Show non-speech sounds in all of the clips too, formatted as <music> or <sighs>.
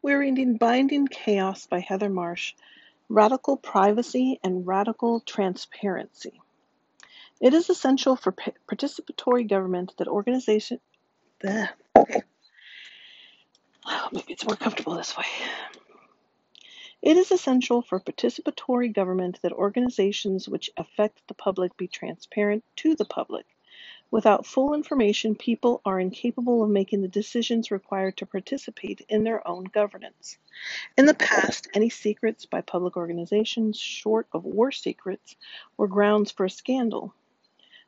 We're reading Binding Chaos by Heather Marsh Radical Privacy and Radical Transparency. It is essential for participatory government that organization. Maybe it's more comfortable this way. It is essential for participatory government that organizations which affect the public be transparent to the public Without full information, people are incapable of making the decisions required to participate in their own governance. In the past, any secrets by public organizations, short of war secrets, were grounds for a scandal.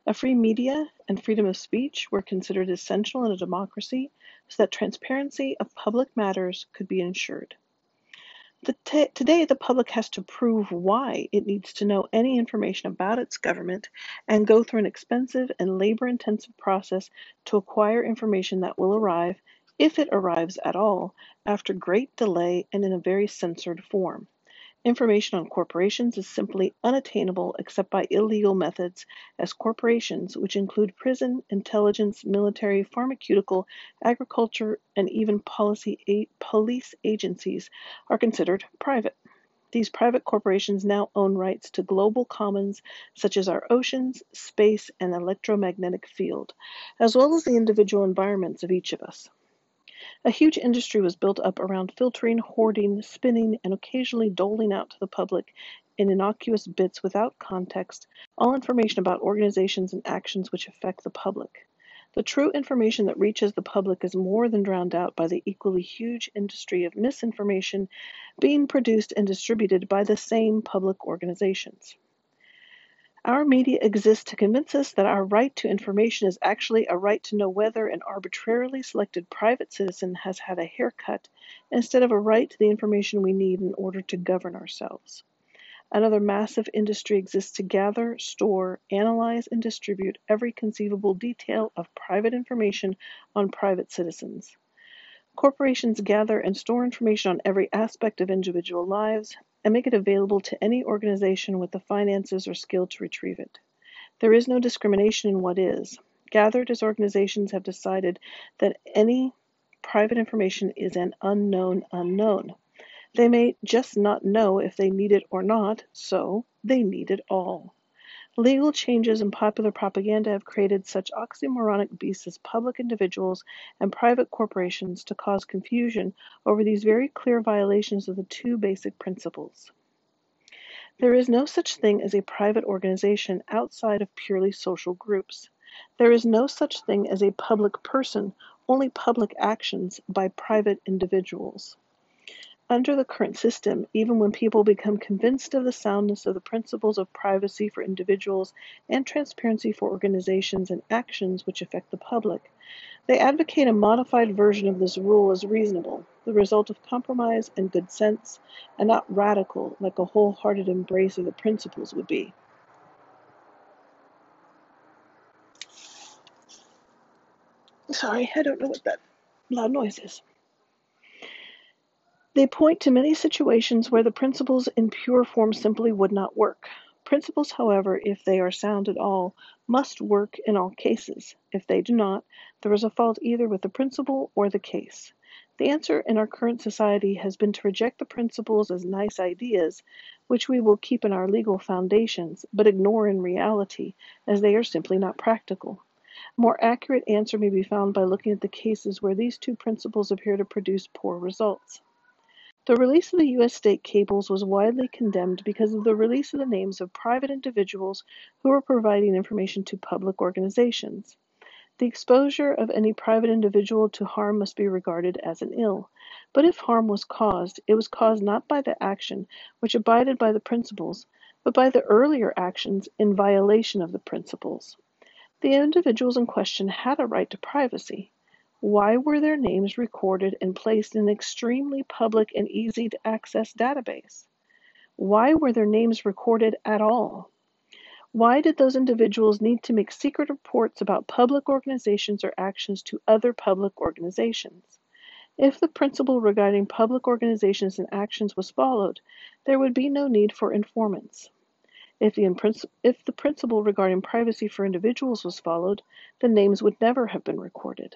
A free media and freedom of speech were considered essential in a democracy so that transparency of public matters could be ensured. The t- today, the public has to prove why it needs to know any information about its government and go through an expensive and labor intensive process to acquire information that will arrive, if it arrives at all, after great delay and in a very censored form. Information on corporations is simply unattainable except by illegal methods, as corporations, which include prison, intelligence, military, pharmaceutical, agriculture, and even policy police agencies, are considered private. These private corporations now own rights to global commons such as our oceans, space, and electromagnetic field, as well as the individual environments of each of us. A huge industry was built up around filtering, hoarding, spinning, and occasionally doling out to the public in innocuous bits without context all information about organizations and actions which affect the public. The true information that reaches the public is more than drowned out by the equally huge industry of misinformation being produced and distributed by the same public organizations. Our media exist to convince us that our right to information is actually a right to know whether an arbitrarily selected private citizen has had a haircut instead of a right to the information we need in order to govern ourselves. Another massive industry exists to gather, store, analyze, and distribute every conceivable detail of private information on private citizens. Corporations gather and store information on every aspect of individual lives, and make it available to any organization with the finances or skill to retrieve it. There is no discrimination in what is. Gathered as organizations have decided that any private information is an unknown unknown. They may just not know if they need it or not, so they need it all. Legal changes and popular propaganda have created such oxymoronic beasts as public individuals and private corporations to cause confusion over these very clear violations of the two basic principles. There is no such thing as a private organization outside of purely social groups. There is no such thing as a public person, only public actions by private individuals. Under the current system, even when people become convinced of the soundness of the principles of privacy for individuals and transparency for organizations and actions which affect the public, they advocate a modified version of this rule as reasonable, the result of compromise and good sense, and not radical like a wholehearted embrace of the principles would be. Sorry, I don't know what that loud noise is. They point to many situations where the principles in pure form simply would not work. Principles, however, if they are sound at all, must work in all cases. If they do not, there is a fault either with the principle or the case. The answer in our current society has been to reject the principles as nice ideas, which we will keep in our legal foundations, but ignore in reality, as they are simply not practical. A more accurate answer may be found by looking at the cases where these two principles appear to produce poor results. The release of the U.S. state cables was widely condemned because of the release of the names of private individuals who were providing information to public organizations. The exposure of any private individual to harm must be regarded as an ill. But if harm was caused, it was caused not by the action which abided by the principles, but by the earlier actions in violation of the principles. The individuals in question had a right to privacy. Why were their names recorded and placed in an extremely public and easy to access database? Why were their names recorded at all? Why did those individuals need to make secret reports about public organizations or actions to other public organizations? If the principle regarding public organizations and actions was followed, there would be no need for informants. If the, if the principle regarding privacy for individuals was followed, the names would never have been recorded.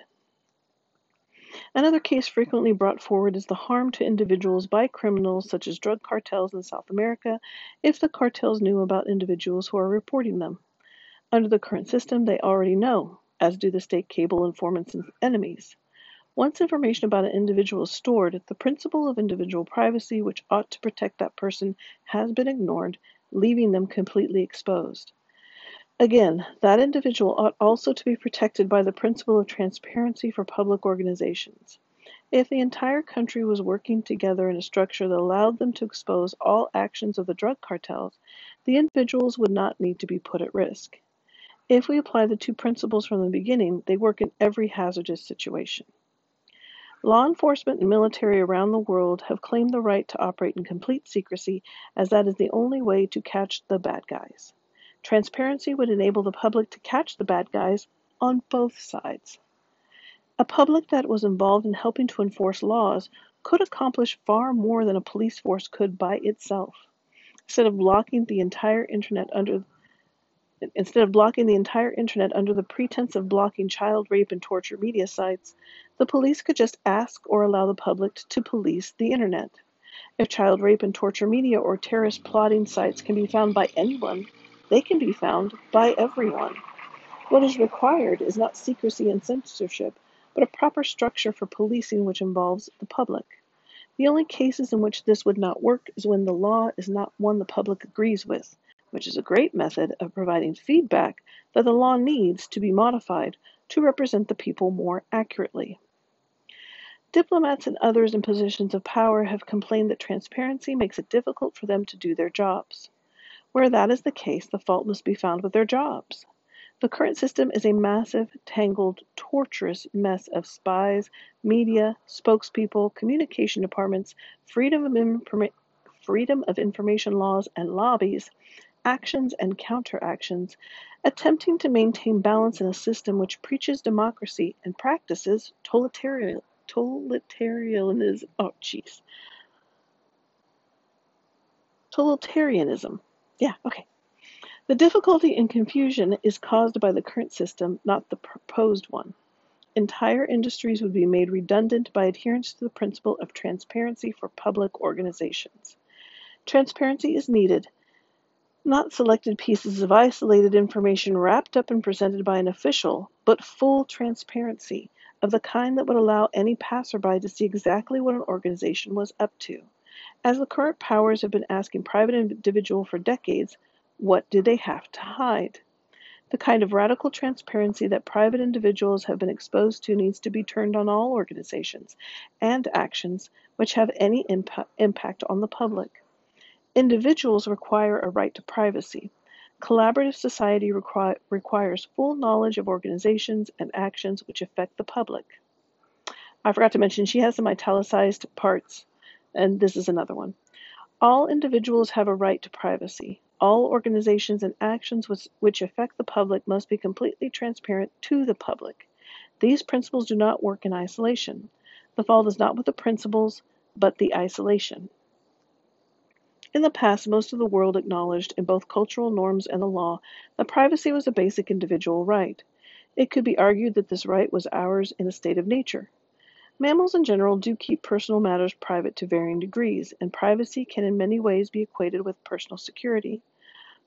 Another case frequently brought forward is the harm to individuals by criminals such as drug cartels in South America if the cartels knew about individuals who are reporting them. Under the current system, they already know, as do the state cable informants and enemies. Once information about an individual is stored, the principle of individual privacy, which ought to protect that person, has been ignored, leaving them completely exposed. Again, that individual ought also to be protected by the principle of transparency for public organizations. If the entire country was working together in a structure that allowed them to expose all actions of the drug cartels, the individuals would not need to be put at risk. If we apply the two principles from the beginning, they work in every hazardous situation. Law enforcement and military around the world have claimed the right to operate in complete secrecy, as that is the only way to catch the bad guys. Transparency would enable the public to catch the bad guys on both sides. A public that was involved in helping to enforce laws could accomplish far more than a police force could by itself. Instead of blocking the entire internet under instead of blocking the entire internet under the pretense of blocking child rape and torture media sites, the police could just ask or allow the public to police the internet. If child rape and torture media or terrorist plotting sites can be found by anyone, they can be found by everyone. What is required is not secrecy and censorship, but a proper structure for policing which involves the public. The only cases in which this would not work is when the law is not one the public agrees with, which is a great method of providing feedback that the law needs to be modified to represent the people more accurately. Diplomats and others in positions of power have complained that transparency makes it difficult for them to do their jobs. Where that is the case, the fault must be found with their jobs. The current system is a massive, tangled, torturous mess of spies, media, spokespeople, communication departments, freedom of, freedom of information laws and lobbies, actions and counteractions, attempting to maintain balance in a system which preaches democracy and practices totalitarian, totalitarianism. Oh, jeez. Totalitarianism. Yeah, okay. The difficulty and confusion is caused by the current system, not the proposed one. Entire industries would be made redundant by adherence to the principle of transparency for public organizations. Transparency is needed, not selected pieces of isolated information wrapped up and presented by an official, but full transparency of the kind that would allow any passerby to see exactly what an organization was up to. As the current powers have been asking private individual for decades, what do they have to hide? The kind of radical transparency that private individuals have been exposed to needs to be turned on all organizations and actions which have any impa- impact on the public. Individuals require a right to privacy. Collaborative society require, requires full knowledge of organizations and actions which affect the public. I forgot to mention she has some italicized parts and this is another one. All individuals have a right to privacy. All organizations and actions which, affect the public must be completely transparent to the public. These principles do not work in isolation. The fault is not with the principles, but the isolation. In the past, most of the world acknowledged, in both cultural norms and the law, that privacy was a basic individual right. It could be argued that this right was ours in a state of nature. Mammals in general do keep personal matters private to varying degrees, and privacy can in many ways be equated with personal security.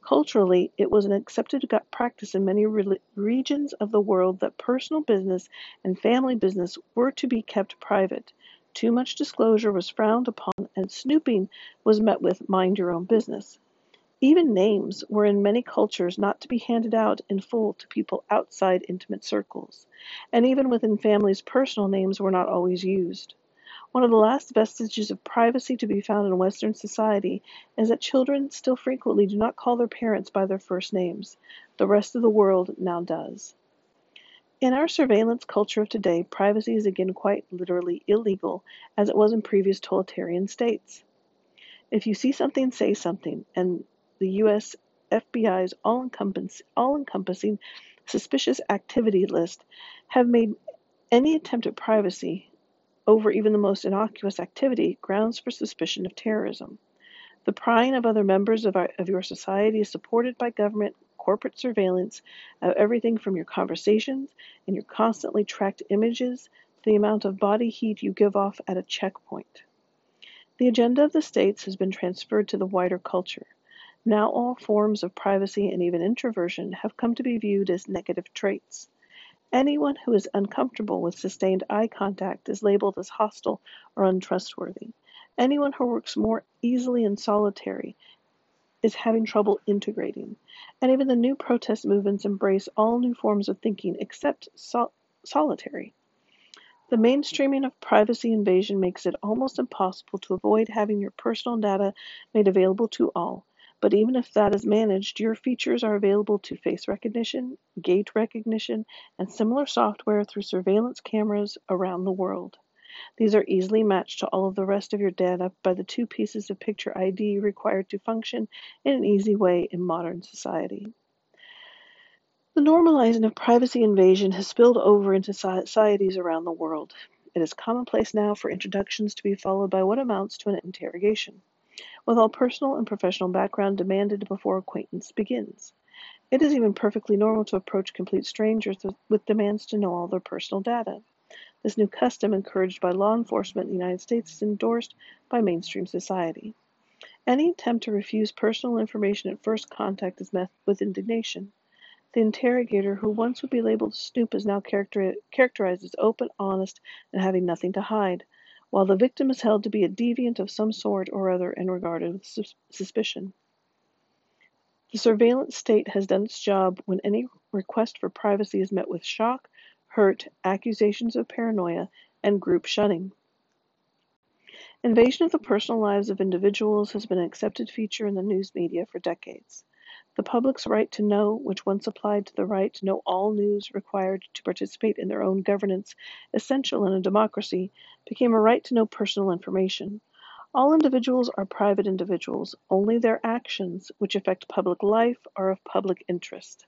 Culturally, it was an accepted practice in many re- regions of the world that personal business and family business were to be kept private. Too much disclosure was frowned upon, and snooping was met with mind your own business. Even names were in many cultures not to be handed out in full to people outside intimate circles, and even within families personal names were not always used. One of the last vestiges of privacy to be found in Western society is that children still frequently do not call their parents by their first names. The rest of the world now does. In our surveillance culture of today, privacy is again quite literally illegal, as it was in previous totalitarian states. If you see something, say something, and the U.S. FBI's all-encompassing suspicious activity list have made any attempt at privacy over even the most innocuous activity grounds for suspicion of terrorism. The prying of other members of, our, of your society is supported by government corporate surveillance of everything from your conversations and your constantly tracked images, to the amount of body heat you give off at a checkpoint. The agenda of the states has been transferred to the wider culture. Now all forms of privacy and even introversion have come to be viewed as negative traits. Anyone who is uncomfortable with sustained eye contact is labeled as hostile or untrustworthy. Anyone who works more easily in solitary is having trouble integrating. And even the new protest movements embrace all new forms of thinking except sol- solitary. The mainstreaming of privacy invasion makes it almost impossible to avoid having your personal data made available to all. But even if that is managed, your features are available to face recognition, gait recognition, and similar software through surveillance cameras around the world. These are easily matched to all of the rest of your data by the two pieces of picture ID required to function in an easy way in modern society. The normalizing of privacy invasion has spilled over into societies around the world. It is commonplace now for introductions to be followed by what amounts to an interrogation, with all personal and professional background demanded before acquaintance begins. It is even perfectly normal to approach complete strangers with demands to know all their personal data. This new custom, encouraged by law enforcement in the United States, is endorsed by mainstream society. Any attempt to refuse personal information at first contact is met with indignation. The interrogator, who once would be labeled a snoop, is now character- characterized as open, honest, and having nothing to hide, while the victim is held to be a deviant of some sort or other and regarded with sus- suspicion. The surveillance state has done its job when any request for privacy is met with shock, hurt, accusations of paranoia, and group shunning. Invasion of the personal lives of individuals has been an accepted feature in the news media for decades. The public's right to know, which once applied to the right to know all news required to participate in their own governance, essential in a democracy, became a right to know personal information. All individuals are private individuals. Only their actions, which affect public life, are of public interest.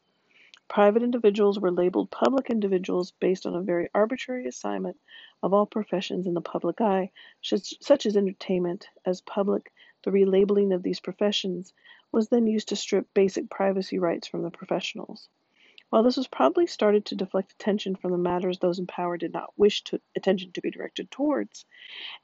Private individuals were labeled public individuals based on a very arbitrary assignment of all professions in the public eye, such as entertainment, as public. The relabeling of these professions was then used to strip basic privacy rights from the professionals. While this was probably started to deflect attention from the matters those in power did not wish to, attention to be directed towards,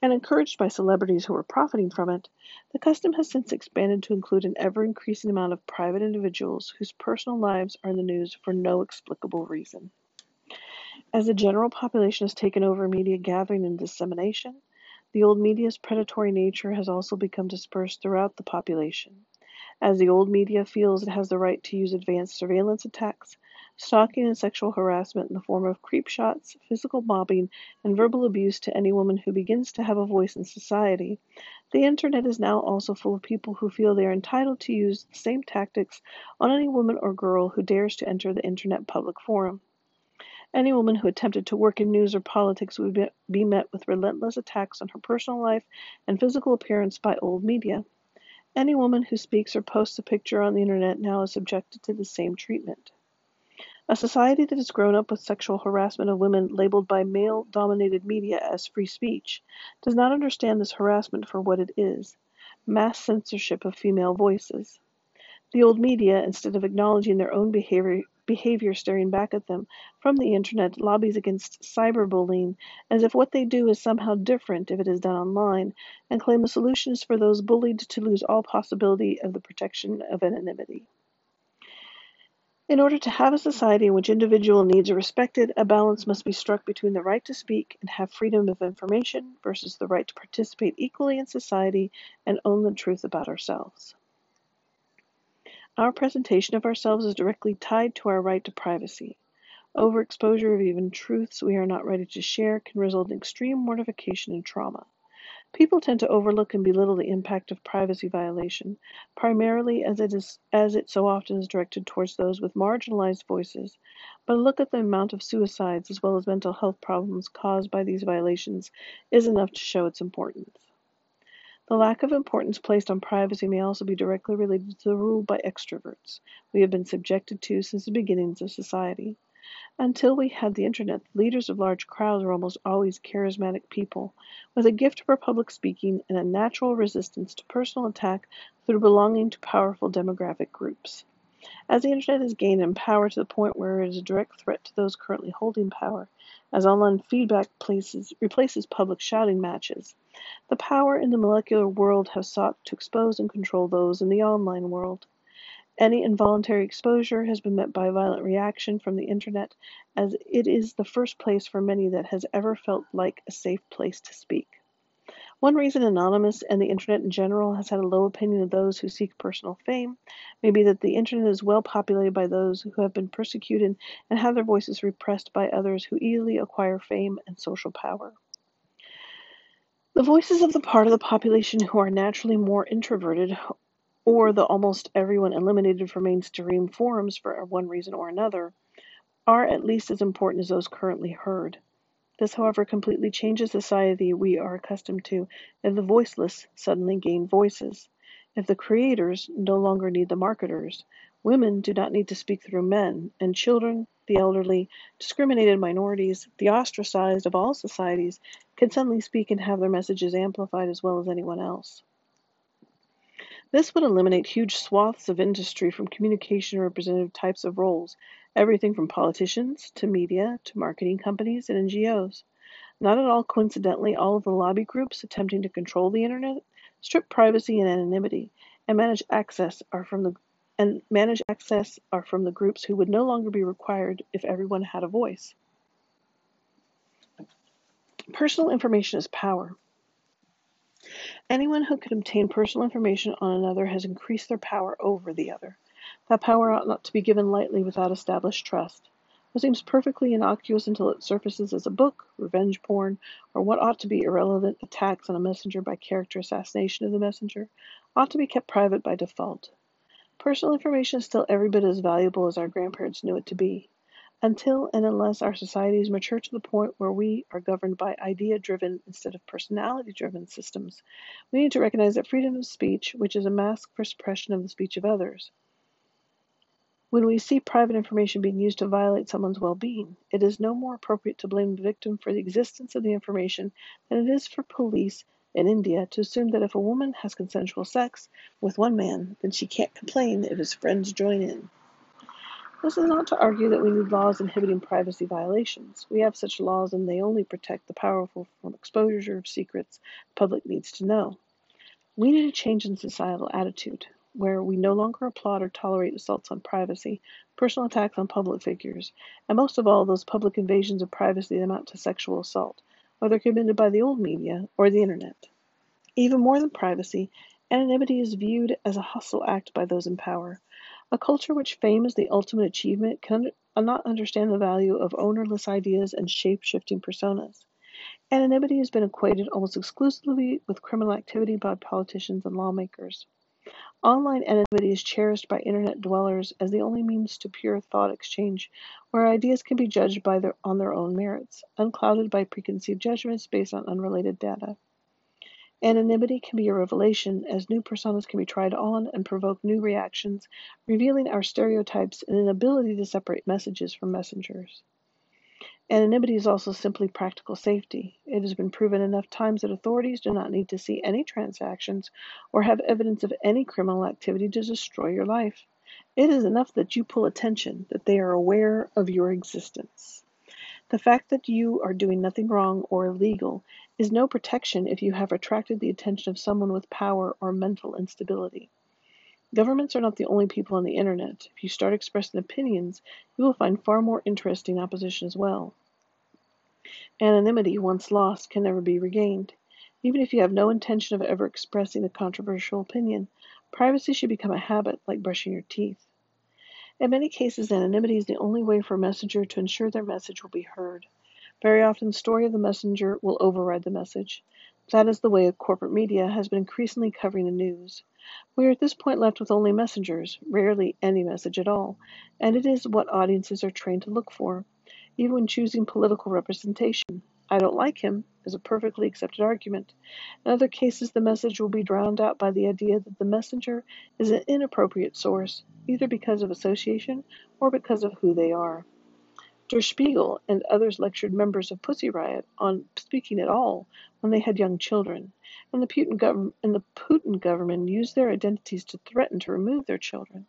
and encouraged by celebrities who were profiting from it, the custom has since expanded to include an ever increasing amount of private individuals whose personal lives are in the news for no explicable reason. As the general population has taken over media gathering and dissemination, the old media's predatory nature has also become dispersed throughout the population. As the old media feels it has the right to use advanced surveillance attacks, stalking and sexual harassment in the form of creep shots, physical mobbing, and verbal abuse to any woman who begins to have a voice in society, the internet is now also full of people who feel they are entitled to use the same tactics on any woman or girl who dares to enter the internet public forum. Any woman who attempted to work in news or politics would be met with relentless attacks on her personal life and physical appearance by old media. Any woman who speaks or posts a picture on the internet now is subjected to the same treatment. A society that has grown up with sexual harassment of women labeled by male dominated media as free speech does not understand this harassment for what it is mass censorship of female voices. The old media, instead of acknowledging their own behavior, behavior staring back at them from the internet lobbies against cyberbullying as if what they do is somehow different if it is done online, and claim the solution is for those bullied to lose all possibility of the protection of anonymity. In order to have a society in which individual needs are respected, a balance must be struck between the right to speak and have freedom of information versus the right to participate equally in society and own the truth about ourselves. Our presentation of ourselves is directly tied to our right to privacy. Overexposure of even truths we are not ready to share can result in extreme mortification and trauma. People tend to overlook and belittle the impact of privacy violation, primarily as it is as it so often is directed towards those with marginalized voices. But a look at the amount of suicides as well as mental health problems caused by these violations is enough to show its importance. The lack of importance placed on privacy may also be directly related to the rule by extroverts we have been subjected to since the beginnings of society. Until we had the internet, the leaders of large crowds were almost always charismatic people, with a gift for public speaking and a natural resistance to personal attack through belonging to powerful demographic groups. As the Internet has gained in power to the point where it is a direct threat to those currently holding power, as online feedback places, replaces public shouting matches, the power in the molecular world has sought to expose and control those in the online world. Any involuntary exposure has been met by violent reaction from the Internet, as it is the first place for many that has ever felt like a safe place to speak. One reason Anonymous and the Internet in general has had a low opinion of those who seek personal fame may be that the Internet is well populated by those who have been persecuted and have their voices repressed by others who easily acquire fame and social power. The voices of the part of the population who are naturally more introverted or the almost everyone eliminated from mainstream forums for one reason or another, are at least as important as those currently heard. This, however, completely changes the society we are accustomed to if the voiceless suddenly gain voices. If the creators no longer need the marketers, women do not need to speak through men, and children, the elderly, discriminated minorities, the ostracized of all societies, can suddenly speak and have their messages amplified as well as anyone else. This would eliminate huge swaths of industry from communication representative types of roles, everything from politicians to media to marketing companies and NGOs. Not at all coincidentally, all of the lobby groups attempting to control the internet, strip privacy and anonymity, and manage access are from the and manage access are from the groups who would no longer be required if everyone had a voice. Personal information is power. Anyone who can obtain personal information on another has increased their power over the other. That power ought not to be given lightly without established trust. What seems perfectly innocuous until it surfaces as a book, revenge porn, or what ought to be irrelevant attacks on a messenger by character assassination of the messenger, ought to be kept private by default. Personal information is still every bit as valuable as our grandparents knew it to be. Until and unless our societies mature to the point where we are governed by idea driven instead of personality driven systems, we need to recognize that freedom of speech, which is a mask for suppression of the speech of others. When we see private information being used to violate someone's well being, it is no more appropriate to blame the victim for the existence of the information than it is for police in India to assume that if a woman has consensual sex with one man, then she can't complain if his friends join in. This is not to argue that we need laws inhibiting privacy violations. We have such laws and they only protect the powerful from exposure of secrets the public needs to know. We need a change in societal attitude where we no longer applaud or tolerate assaults on privacy, personal attacks on public figures, and most of all, those public invasions of privacy that amount to sexual assault, whether committed by the old media or the internet. Even more than privacy, anonymity is viewed as a hostile act by those in power. A culture which fame is the ultimate achievement can not understand the value of ownerless ideas and shape shifting personas. Anonymity has been equated almost exclusively with criminal activity by politicians and lawmakers. Online anonymity is cherished by internet dwellers as the only means to pure thought exchange, where ideas can be judged their, on their own merits, unclouded by preconceived judgments based on unrelated data. Anonymity can be a revelation, as new personas can be tried on and provoke new reactions, revealing our stereotypes and inability to separate messages from messengers. Anonymity is also simply practical safety. It has been proven enough times that authorities do not need to see any transactions or have evidence of any criminal activity to destroy your life. It is enough that you pull attention, that they are aware of your existence. The fact that you are doing nothing wrong or illegal is no protection if you have attracted the attention of someone with power or mental instability. Governments are not the only people on the internet. If you start expressing opinions, you will find far more interesting opposition as well. Anonymity, once lost, can never be regained. Even if you have no intention of ever expressing a controversial opinion, privacy should become a habit like brushing your teeth. In many cases, anonymity is the only way for a messenger to ensure their message will be heard. Very often, the story of the messenger will override the message. That is the way corporate media has been increasingly covering the news. We are at this point left with only messengers, rarely any message at all, and it is what audiences are trained to look for, even when choosing political representation. I don't like him is a perfectly accepted argument. In other cases, the message will be drowned out by the idea that the messenger is an inappropriate source, either because of association or because of who they are. Der Spiegel and others lectured members of Pussy Riot on speaking at all when they had young children, and the Putin, gov- and the Putin government used their identities to threaten to remove their children.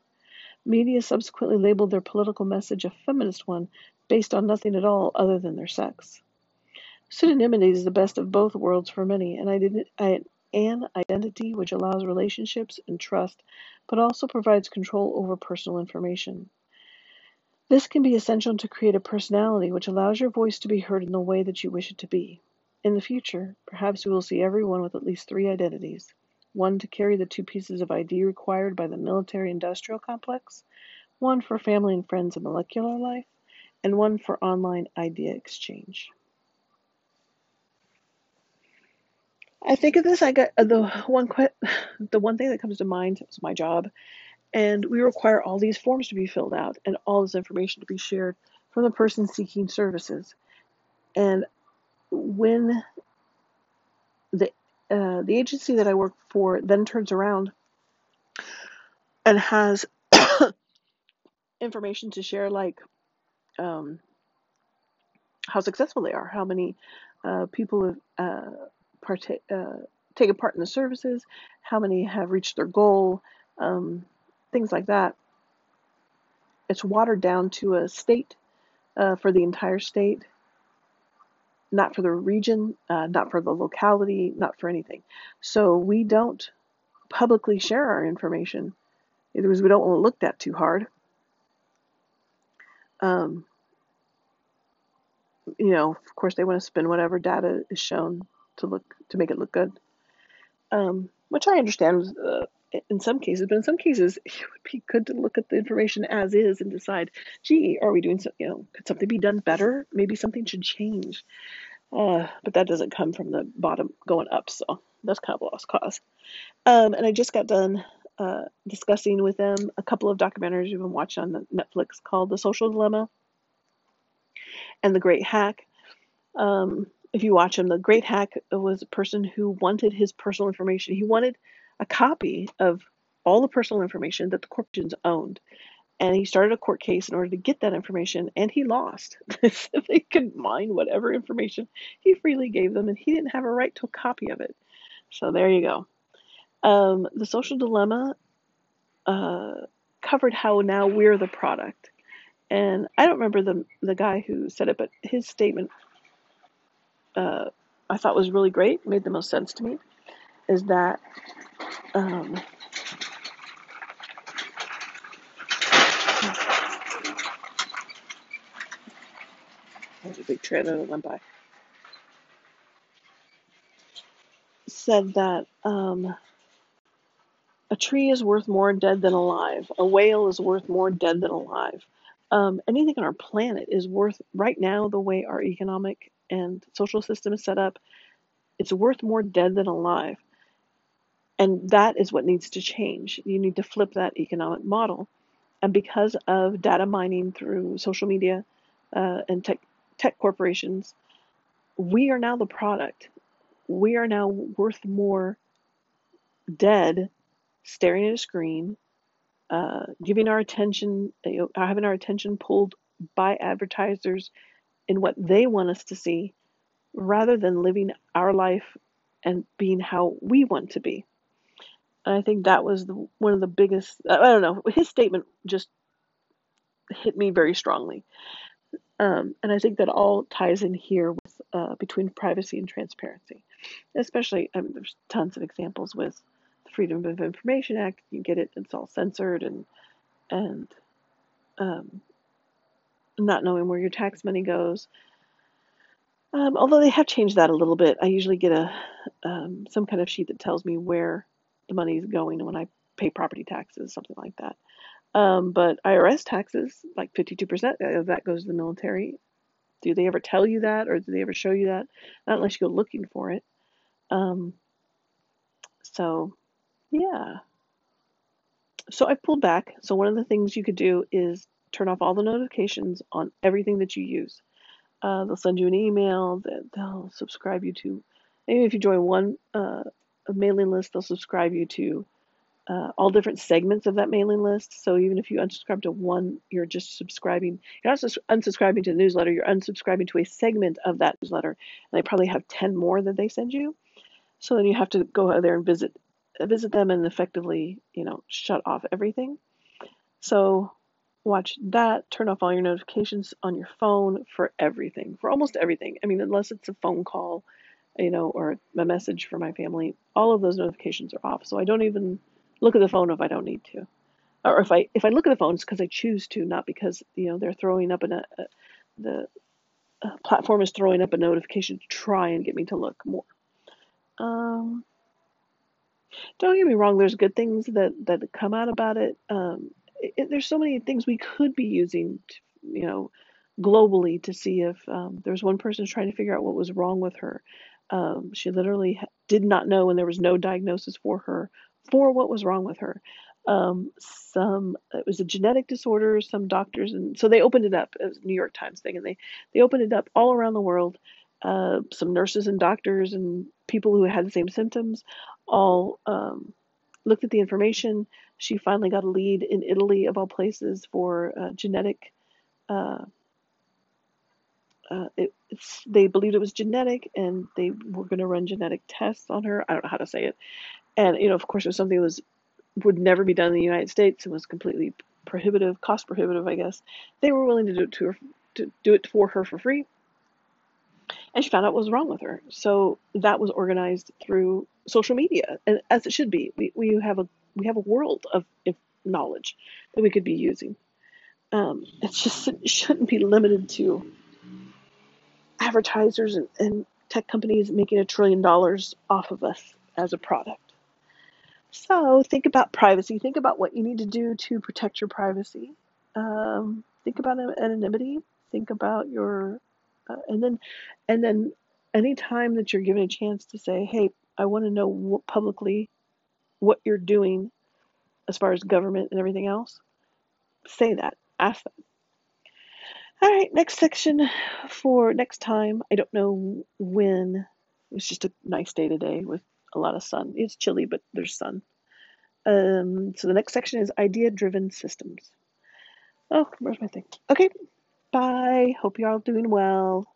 Media subsequently labeled their political message a feminist one based on nothing at all other than their sex. Pseudonymity is the best of both worlds for many, and I an identity which allows relationships and trust, but also provides control over personal information. This can be essential to create a personality which allows your voice to be heard in the way that you wish it to be. In the future, perhaps we will see everyone with at least three identities one to carry the two pieces of ID required by the military industrial complex, one for family and friends and molecular life, and one for online idea exchange. I think of this. I got uh, the one <sighs> the one thing that comes to mind is my job, and we require all these forms to be filled out and all this information to be shared from the person seeking services. And when the uh, the agency that I work for then turns around and has <coughs> information to share, like um, how successful they are, how many uh, people have uh, partake, uh, taken part in the services, how many have reached their goal, um, things like that. It's watered down to a state uh, for the entire state, not for the region, uh, not for the locality, not for anything. So we don't publicly share our information In other words, we don't want to look that too hard. Um, you know, of course, they want to spin whatever data is shown to look to make it look good, um, which I understand uh, in some cases. But in some cases, <laughs> it would be good to look at the information as is and decide, gee, are we doing so? You know, could something be done better? Maybe something should change. Uh, but that doesn't come from the bottom going up, so that's kind of lost cause. Um, and I just got done uh, discussing with them a couple of documentaries we've been watching on Netflix called The Social Dilemma and The Great Hack. Um, if you watch him, the great hack was a person who wanted his personal information. He wanted a copy of all the personal information that the corporations owned. And he started a court case in order to get that information, and he lost. <laughs> they could mine whatever information he freely gave them, and he didn't have a right to a copy of it. So there you go. Um, the social dilemma uh, covered how now we're the product. And I don't remember the the guy who said it, but his statement uh, I thought was really great, made the most sense to me, is that um, there's a big trailer that went by. Said that um, a tree is worth more dead than alive. A whale is worth more dead than alive. Um, anything on our planet is worth right now the way our economic and social system is set up, it's worth more dead than alive. And that is what needs to change. You need to flip that economic model. And because of data mining through social media uh, and tech, tech corporations, we are now the product. We are now worth more dead, staring at a screen, uh, giving our attention, you know, having our attention pulled by advertisers in what they want us to see rather than living our life and being how we want to be. And I think that was the, one of the biggest, I don't know, his statement just hit me very strongly. Um, and I think that all ties in here with uh, between privacy and transparency. Especially, I mean, there's tons of examples with the Freedom of Information Act. You get it; it's all censored and and um, not knowing where your tax money goes. Um, although they have changed that a little bit. I usually get a um, some kind of sheet that tells me where the money is going when I pay property taxes, something like that. Um, but IRS taxes, like 52% of that goes to the military. Do they ever tell you that, or do they ever show you that? Not unless you go looking for it. Um, so, yeah. So I pulled back. So one of the things you could do is turn off all the notifications on everything that you use. Uh, they'll send you an email they'll subscribe you to. Maybe if you join one uh, mailing list, they'll subscribe you to uh, all different segments of that mailing list. So even if you unsubscribe to one, you're just subscribing. You're not unsubscribing to the newsletter. You're unsubscribing to a segment of that newsletter, and they probably have ten more that they send you. So then you have to go out there and visit visit them and effectively, you know, shut off everything. So watch that. Turn off all your notifications on your phone for everything, for almost everything. I mean, unless it's a phone call, you know, or a message for my family, all of those notifications are off. So I don't even look at the phone if I don't need to. Or if I if I look at the phone, it's because I choose to, not because you know they're throwing up a, a the uh, platform is throwing up a notification to try and get me to look more. Um, don't get me wrong. There's good things that that come out about it. Um, it there's so many things we could be using, to, you know, globally to see if um, there's one person trying to figure out what was wrong with her. Um, she literally did not know, and there was no diagnosis for her for what was wrong with her. Um, some it was a genetic disorder. Some doctors, and so they opened it up. It was a New York Times thing, and they they opened it up all around the world. Uh, some nurses and doctors and people who had the same symptoms all um, looked at the information. She finally got a lead in Italy, of all places, for uh, genetic. Uh, uh, it, they believed it was genetic, and they were going to run genetic tests on her. I don't know how to say it, and you know, of course, it was something that was would never be done in the United States and was completely prohibitive, cost prohibitive, I guess. They were willing to do it to her, to do it for her for free, and she found out what was wrong with her. So that was organized through social media, and as it should be. We we have a we have a world of knowledge that we could be using. Um, just it <laughs> shouldn't be limited to advertisers and, and tech companies making a trillion dollars off of us as a product. So think about privacy. Think about what you need to do to protect your privacy. Um, think about anonymity. Think about your, uh, and then, and then, anytime that you're given a chance to say, "Hey, I want to know what, publicly what you're doing as far as government and everything else," say that. Ask that. All right, next section for next time. I don't know when. It's just a nice day today with a lot of sun. It's chilly, but there's sun. Um, so the next section is idea driven systems. Oh, where's my thing? Okay, bye. Hope you're all doing well.